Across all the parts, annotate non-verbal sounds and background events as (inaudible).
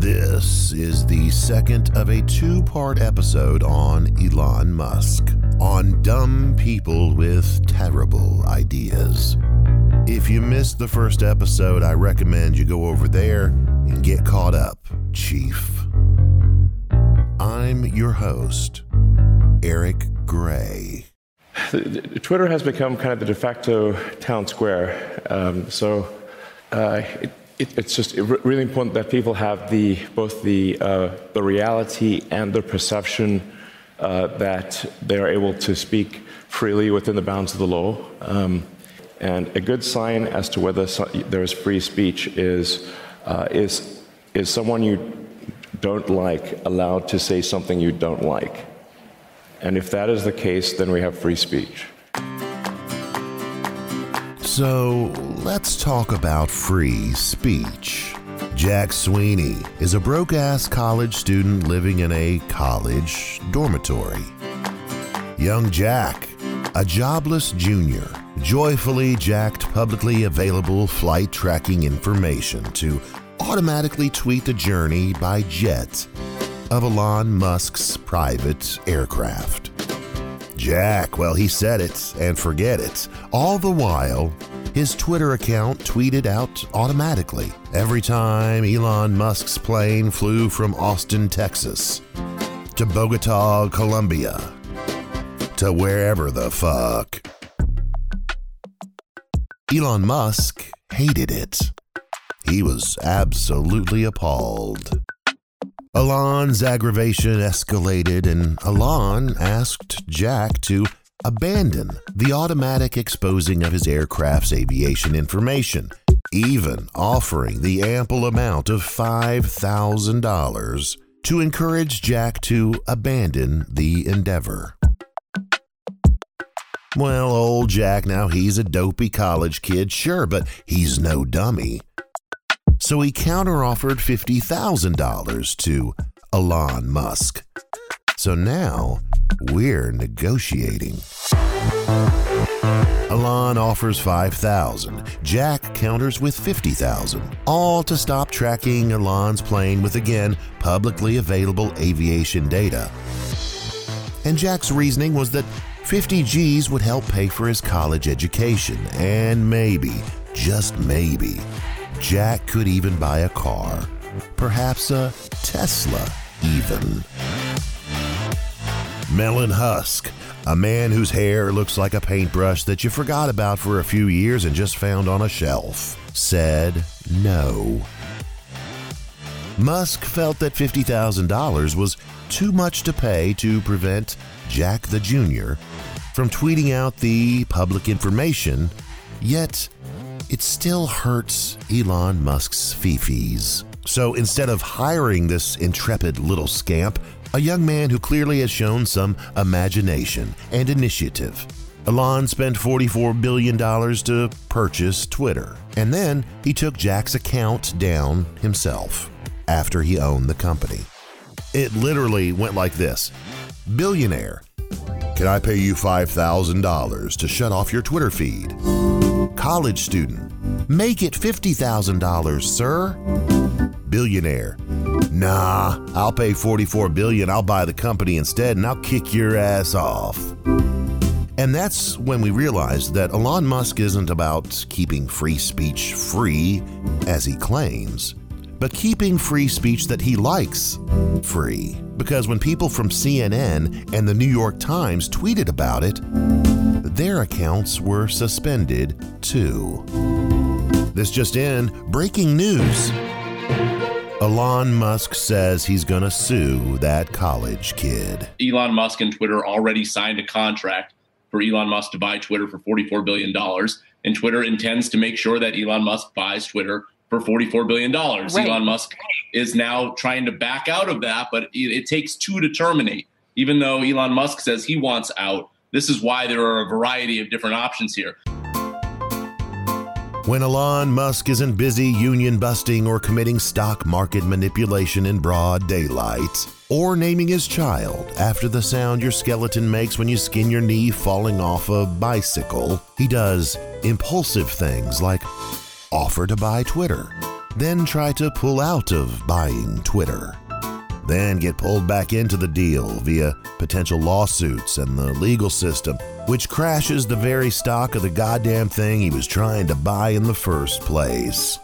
This is the second of a two part episode on Elon Musk, on dumb people with terrible ideas. If you missed the first episode, I recommend you go over there and get caught up, Chief. I'm your host, Eric Gray. Twitter has become kind of the de facto town square. Um, so uh, it, it, it's just really important that people have the both the uh, the reality and the perception uh, that they are able to speak freely within the bounds of the law. Um, and a good sign as to whether there is free speech is uh, is is someone you don't like allowed to say something you don't like. And if that is the case, then we have free speech. So let's talk about free speech. Jack Sweeney is a broke ass college student living in a college dormitory. Young Jack, a jobless junior, joyfully jacked publicly available flight tracking information to automatically tweet the journey by jet of Elon Musk's private aircraft. Jack, well, he said it and forget it. All the while, his Twitter account tweeted out automatically every time Elon Musk's plane flew from Austin, Texas to Bogota, Colombia to wherever the fuck. Elon Musk hated it. He was absolutely appalled. Elon's aggravation escalated, and Elon asked Jack to abandon the automatic exposing of his aircraft's aviation information, even offering the ample amount of $5,000 to encourage Jack to abandon the endeavor. Well, old Jack, now he's a dopey college kid, sure, but he's no dummy so he counteroffered $50,000 to Elon Musk. So now we're negotiating. Elon offers 5,000. Jack counters with 50,000, all to stop tracking Elon's plane with again publicly available aviation data. And Jack's reasoning was that 50 G's would help pay for his college education and maybe, just maybe, Jack could even buy a car, perhaps a Tesla, even. Melon Husk, a man whose hair looks like a paintbrush that you forgot about for a few years and just found on a shelf, said no. Musk felt that $50,000 was too much to pay to prevent Jack the Jr. from tweeting out the public information, yet it still hurts Elon Musk's fifis. So instead of hiring this intrepid little scamp, a young man who clearly has shown some imagination and initiative, Elon spent $44 billion to purchase Twitter, and then he took Jack's account down himself after he owned the company. It literally went like this Billionaire, can I pay you $5,000 to shut off your Twitter feed? College student. Make it $50,000, sir. Billionaire. Nah, I'll pay 44 billion. I'll buy the company instead and I'll kick your ass off. And that's when we realized that Elon Musk isn't about keeping free speech free, as he claims, but keeping free speech that he likes free. Because when people from CNN and the New York Times tweeted about it, their accounts were suspended too. This just in breaking news. Elon Musk says he's going to sue that college kid. Elon Musk and Twitter already signed a contract for Elon Musk to buy Twitter for $44 billion. And Twitter intends to make sure that Elon Musk buys Twitter for $44 billion. Right. Elon Musk is now trying to back out of that, but it, takes two to terminate. Even though Elon Musk says he wants out, this is why there are a variety of different options here. When Elon Musk isn't busy union busting or committing stock market manipulation in broad daylight, or naming his child after the sound your skeleton makes when you skin your knee falling off a bicycle, he does impulsive things like offer to buy Twitter, then try to pull out of buying Twitter. Then get pulled back into the deal via potential lawsuits and the legal system, which crashes the very stock of the goddamn thing he was trying to buy in the first place.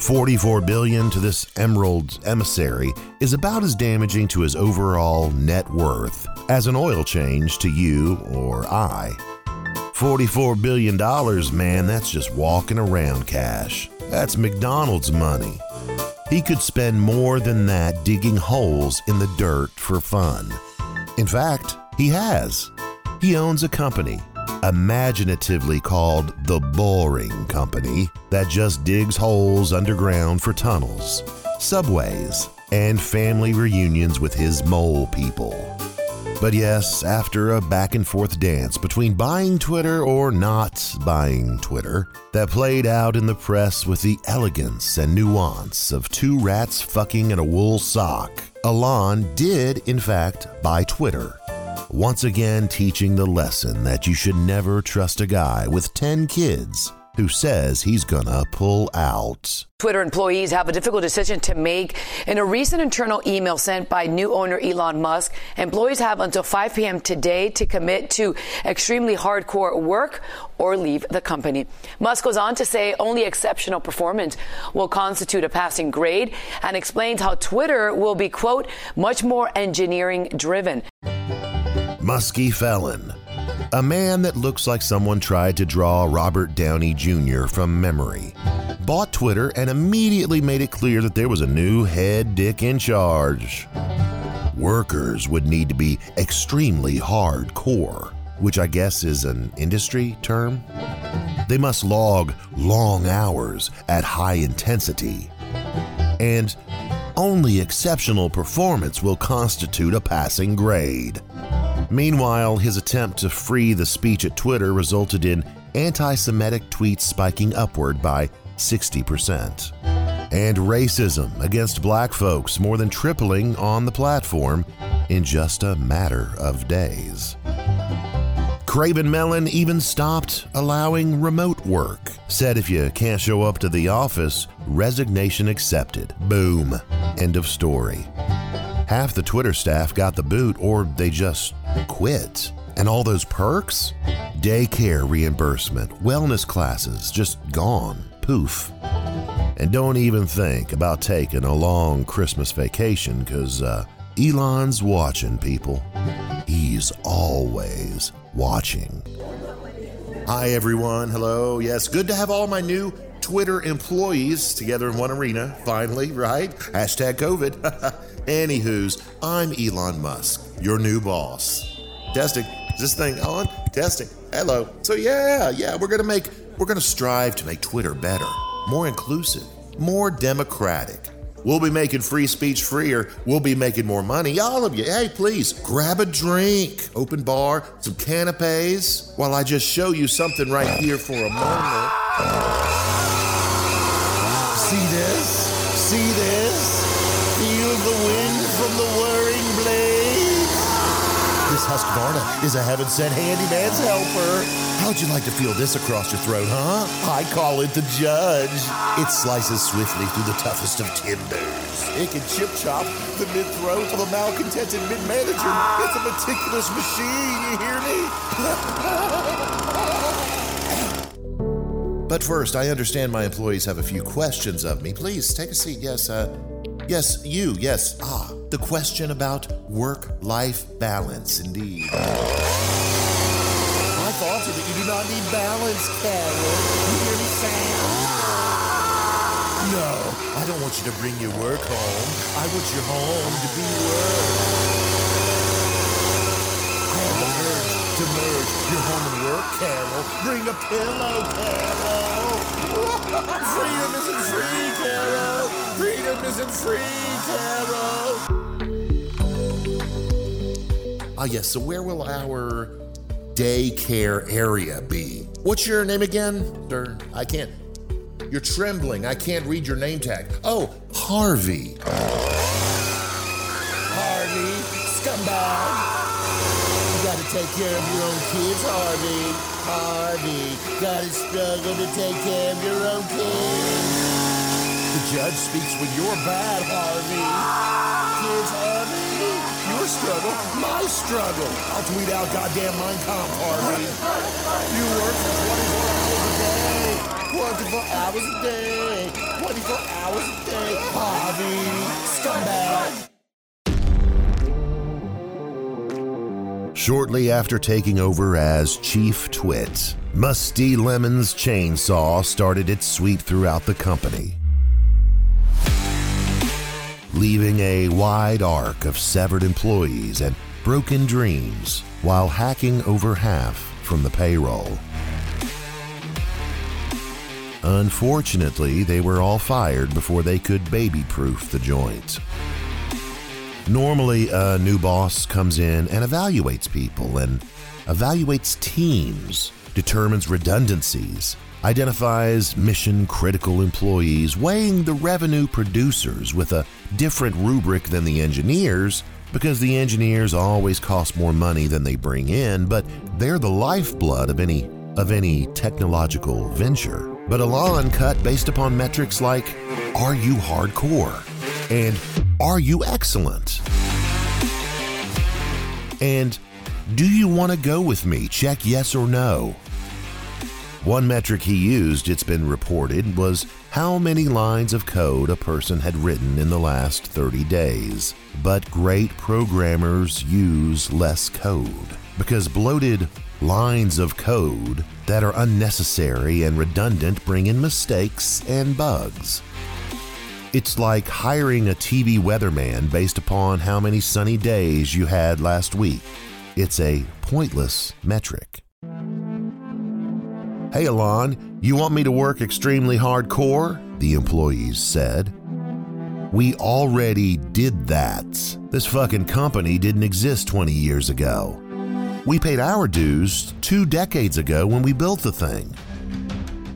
44 billion to this emerald emissary is about as damaging to his overall net worth as an oil change to you or I. $44 billion, man, that's just walking around cash. That's McDonald's money. He could spend more than that digging holes in the dirt for fun. In fact, he has. He owns a company, imaginatively called the Boring Company, that just digs holes underground for tunnels, subways, and family reunions with his mole people. But yes, after a back and forth dance between buying Twitter or not buying Twitter, that played out in the press with the elegance and nuance of two rats fucking in a wool sock, Elon did, in fact, buy Twitter. Once again, teaching the lesson that you should never trust a guy with 10 kids who says he's gonna pull out. Twitter employees have a difficult decision to make. In a recent internal email sent by new owner Elon Musk, employees have until 5 p.m. today to commit to extremely hardcore work or leave the company. Musk goes on to say only exceptional performance will constitute a passing grade and explains how Twitter will be, quote, much more engineering driven. Muskie felon a man that looks like someone tried to draw Robert Downey Jr. from memory. Bought Twitter and immediately made it clear that there was a new head dick in charge. Workers would need to be extremely hardcore, which I guess is an industry term. They must log long hours at high intensity. And only exceptional performance will constitute a passing grade. Meanwhile, his attempt to free the speech at Twitter resulted in anti Semitic tweets spiking upward by 60%, and racism against black folks more than tripling on the platform in just a matter of days. Craven Mellon even stopped allowing remote work. Said if you can't show up to the office, resignation accepted. Boom. End of story. Half the Twitter staff got the boot or they just quit. And all those perks? Daycare reimbursement, wellness classes, just gone. Poof. And don't even think about taking a long Christmas vacation because uh, Elon's watching people. He's always watching. Hi, everyone. Hello. Yes, good to have all my new Twitter employees together in one arena, finally, right? Hashtag COVID. (laughs) Anywho's, I'm Elon Musk, your new boss. Testing. Is this thing on? Testing. Hello. So yeah, yeah, we're gonna make we're gonna strive to make Twitter better, more inclusive, more democratic. We'll be making free speech freer. We'll be making more money. All of you, hey, please grab a drink, open bar, some canapes, while I just show you something right here for a moment. See this? See this? The wind from the whirring blade? This Husqvarna is a heaven sent handyman's helper. How'd you like to feel this across your throat, huh? I call it the Judge. It slices swiftly through the toughest of timbers. It can chip chop the mid throat of a malcontented mid manager. It's a meticulous machine, you hear me? (laughs) But first, I understand my employees have a few questions of me. Please take a seat. Yes, uh, yes, you, yes. Ah, the question about work life balance, indeed. I thought that you do not need balance, Carol. You hear me, Sam? No, I don't want you to bring your work home. I want your home to be work. I have the urge to merge your home and work, Carol. Bring a pillow, Carol. (laughs) Freedom isn't free, Carol. Freedom isn't free, Carol. Ah, yes, so where will our daycare area be? What's your name again, sir? I can't. You're trembling. I can't read your name tag. Oh, Harvey. Harvey, scumbag. You gotta take care of your own kids, Harvey. Harvey, gotta struggle to take care of your own kids. The judge speaks when you're bad, Harvey. Kids, Harvey. Your struggle, my struggle. I'll tweet out goddamn Mein Kampf, Harvey. You work for 24 hours a day. 24 hours a day. 24 hours a day. Harvey, scumbag. Shortly after taking over as Chief Twit, Musty Lemon's chainsaw started its sweep throughout the company, leaving a wide arc of severed employees and broken dreams while hacking over half from the payroll. Unfortunately, they were all fired before they could baby proof the joint. Normally, a new boss comes in and evaluates people and evaluates teams, determines redundancies, identifies mission critical employees, weighing the revenue producers with a different rubric than the engineers because the engineers always cost more money than they bring in, but they're the lifeblood of any of any technological venture. But Elon cut based upon metrics like are you hardcore? And are you excellent? And do you want to go with me? Check yes or no. One metric he used, it's been reported, was how many lines of code a person had written in the last 30 days. But great programmers use less code because bloated lines of code that are unnecessary and redundant bring in mistakes and bugs. It's like hiring a TV weatherman based upon how many sunny days you had last week. It's a pointless metric. Hey, Elon, you want me to work extremely hardcore? The employees said. We already did that. This fucking company didn't exist 20 years ago. We paid our dues two decades ago when we built the thing.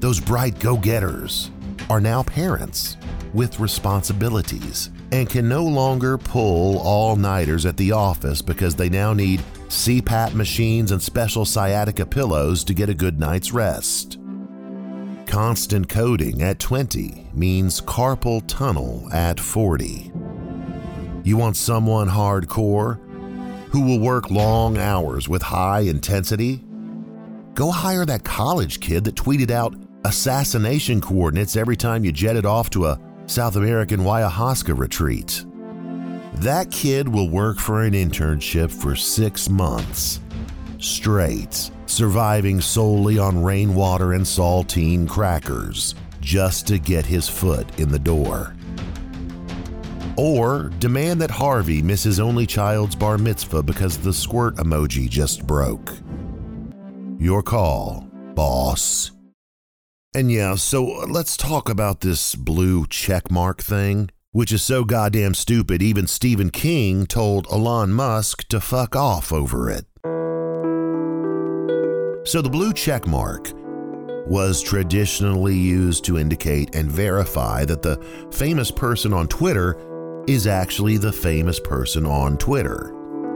Those bright go getters are now parents with responsibilities and can no longer pull all nighters at the office because they now need CPAP machines and special sciatica pillows to get a good night's rest. Constant coding at 20 means carpal tunnel at 40. You want someone hardcore who will work long hours with high intensity? Go hire that college kid that tweeted out assassination coordinates every time you jetted off to a South American ayahuasca retreat. That kid will work for an internship for six months straight, surviving solely on rainwater and saltine crackers just to get his foot in the door. Or demand that Harvey miss his only child's bar mitzvah because the squirt emoji just broke. Your call, boss. And yeah, so let's talk about this blue checkmark thing, which is so goddamn stupid, even Stephen King told Elon Musk to fuck off over it. So the blue checkmark was traditionally used to indicate and verify that the famous person on Twitter is actually the famous person on Twitter,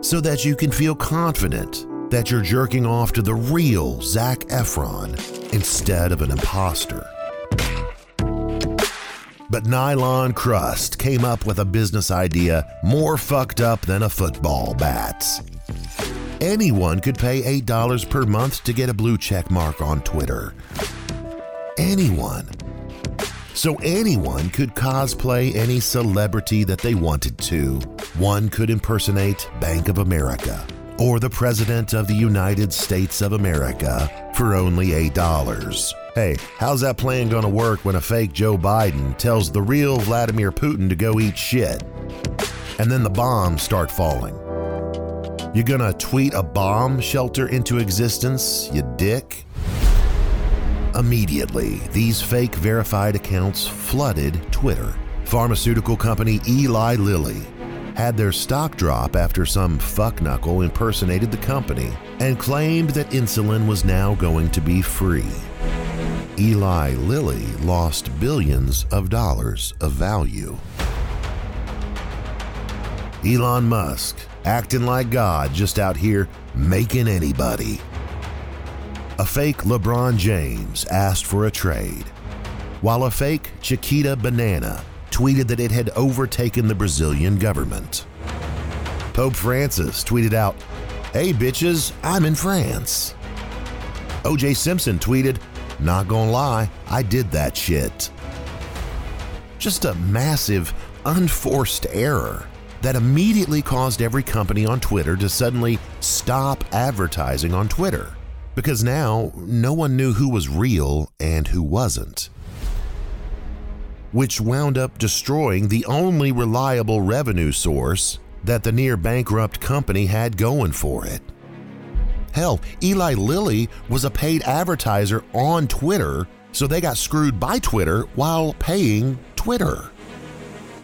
so that you can feel confident that you're jerking off to the real Zac Efron instead of an imposter. But Nylon Crust came up with a business idea more fucked up than a football bat. Anyone could pay $8 per month to get a blue check mark on Twitter. Anyone. So anyone could cosplay any celebrity that they wanted to. One could impersonate Bank of America or the President of the United States of America for only $8. Hey, how's that plan going to work when a fake Joe Biden tells the real Vladimir Putin to go eat shit? And then the bombs start falling. You gonna tweet a bomb shelter into existence, you dick? Immediately, these fake verified accounts flooded Twitter. Pharmaceutical company Eli Lilly had their stock drop after some fuckknuckle impersonated the company and claimed that insulin was now going to be free. Eli Lilly lost billions of dollars of value. Elon Musk, acting like God, just out here making anybody. A fake LeBron James asked for a trade. while a fake Chiquita banana tweeted that it had overtaken the Brazilian government. Pope Francis tweeted out, Hey bitches, I'm in France. OJ Simpson tweeted, Not gonna lie, I did that shit. Just a massive, unforced error that immediately caused every company on Twitter to suddenly stop advertising on Twitter because now no one knew who was real and who wasn't. Which wound up destroying the only reliable revenue source that the near bankrupt company had going for it. Hell, Eli Lilly was a paid advertiser on Twitter, so they got screwed by Twitter while paying Twitter.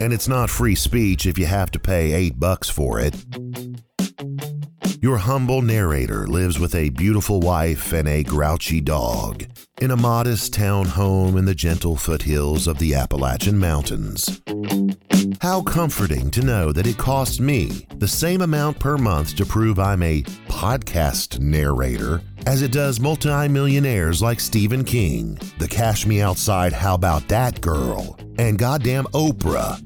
And it's not free speech if you have to pay 8 bucks for it. Your humble narrator lives with a beautiful wife and a grouchy dog in a modest town home in the gentle foothills of the Appalachian Mountains. How comforting to know that it costs me the same amount per month to prove I'm a podcast narrator as it does multimillionaires like Stephen King, the Cash Me Outside How About That Girl, and goddamn Oprah.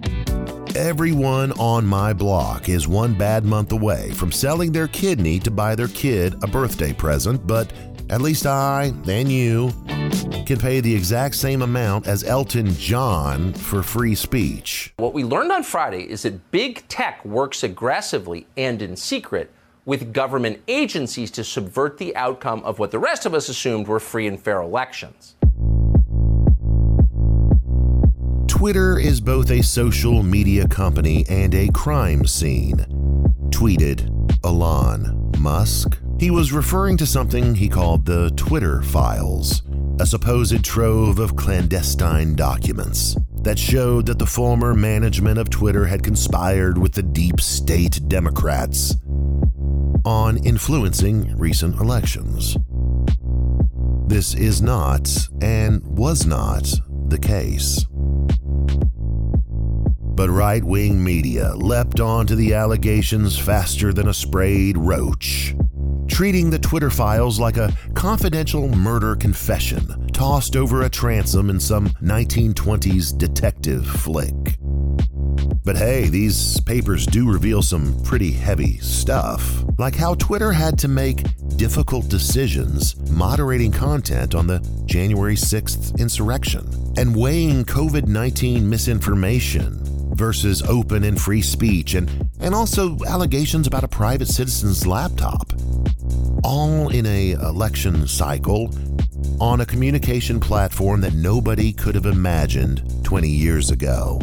Everyone on my block is one bad month away from selling their kidney to buy their kid a birthday present, but at least I and you can pay the exact same amount as Elton John for free speech. What we learned on Friday is that big tech works aggressively and in secret with government agencies to subvert the outcome of what the rest of us assumed were free and fair elections. Twitter is both a social media company and a crime scene, tweeted Elon Musk. He was referring to something he called the Twitter files, a supposed trove of clandestine documents that showed that the former management of Twitter had conspired with the deep state Democrats on influencing recent elections. This is not, and was not, the case. But right wing media leapt onto the allegations faster than a sprayed roach, treating the Twitter files like a confidential murder confession tossed over a transom in some 1920s detective flick. But hey, these papers do reveal some pretty heavy stuff, like how Twitter had to make difficult decisions moderating content on the January 6th insurrection and weighing COVID 19 misinformation versus open and free speech, and, and also allegations about a private citizen's laptop. All in a election cycle on a communication platform that nobody could have imagined 20 years ago.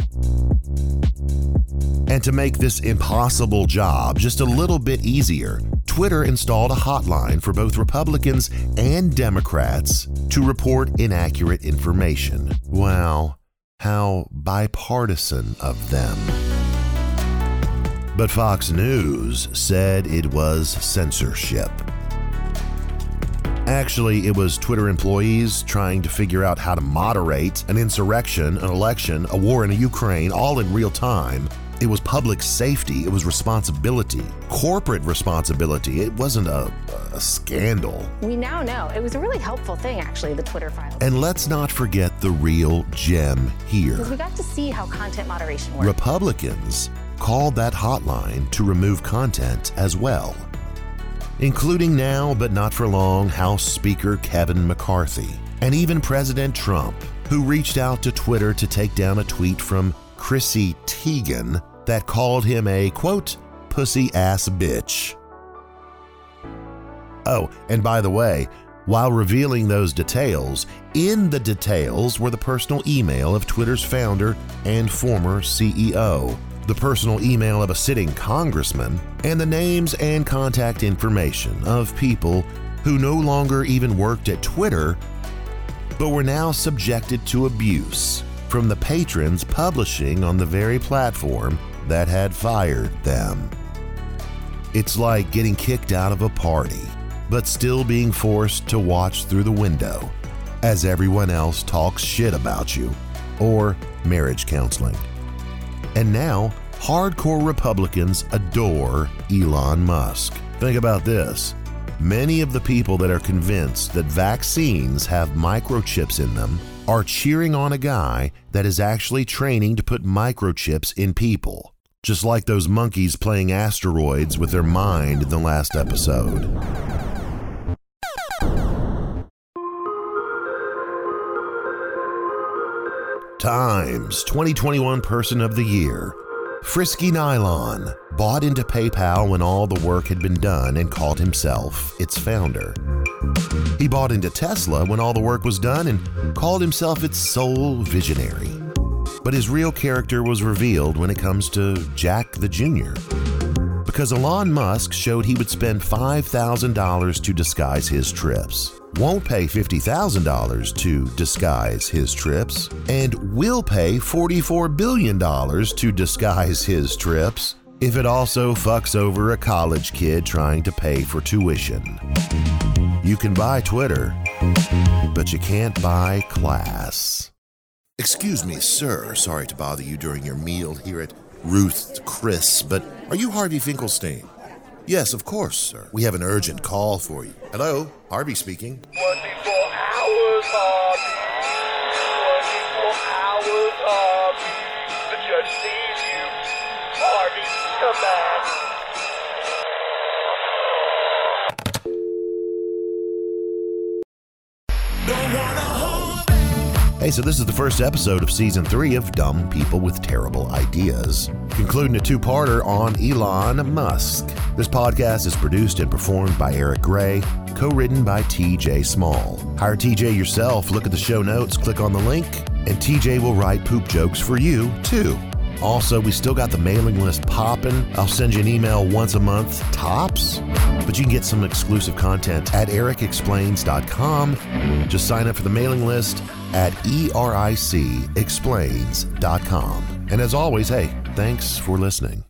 And to make this impossible job just a little bit easier, Twitter installed a hotline for both Republicans and Democrats to report inaccurate information. Wow, how bipartisan of them. But Fox News said it was censorship. Actually, it was Twitter employees trying to figure out how to moderate an insurrection, an election, a war in Ukraine, all in real time. It was public safety. It was responsibility, corporate responsibility. It wasn't a, a scandal. We now know it was a really helpful thing, actually, the Twitter file. And let's not forget the real gem here. Because we got to see how content moderation works. Republicans called that hotline to remove content as well including now but not for long House Speaker Kevin McCarthy, and even President Trump, who reached out to Twitter to take down a tweet from Chrissy Teigen that called him a quote, pussy ass bitch. Oh, and by the way, while revealing those details, in the details were the personal email of Twitter's founder and former CEO, the personal email of a sitting congressman, and the names and contact information of people who no longer even worked at Twitter, but were now subjected to abuse from the patrons publishing on the very platform that had fired them. It's like getting kicked out of a party, but still being forced to watch through the window as everyone else talks shit about you, or marriage counseling. And now, hardcore Republicans adore Elon Musk. Think about this. Many of the people that are convinced that vaccines have microchips in them are cheering on a guy that is actually training to put microchips in people, just like those monkeys playing asteroids with their mind in the last episode. Times 2021 Person of the Year. Frisky Nylon bought into PayPal when all the work had been done and called himself its founder. He bought into Tesla when all the work was done and called himself its sole visionary. But his real character was revealed when it comes to Jack the Jr. Because Elon Musk showed he would spend $5,000 to disguise his trips won't pay $50,000 to disguise his trips, and will pay $44 billion to disguise his trips if it also fucks over a college kid trying to pay for tuition. You can buy Twitter, but you can't buy class. Excuse me, sir. Sorry to bother you during your meal here at Ruth's Chris, but are you Harvey Finkelstein? Yes, of course, sir. We have an urgent call for you. Hello, Harvey speaking. 24 hours, Harvey. Hey, so this is the first episode of season three of Dumb People with Terrible Ideas, concluding a two parter on Elon Musk. This podcast is produced and performed by Eric Gray, co written by TJ Small. Hire TJ yourself, look at the show notes, click on the link, and TJ will write poop jokes for you, too. Also, we still got the mailing list popping. I'll send you an email once a month, tops. But you can get some exclusive content at ericexplains.com. Just sign up for the mailing list at ericexplains.com. And as always, hey, thanks for listening.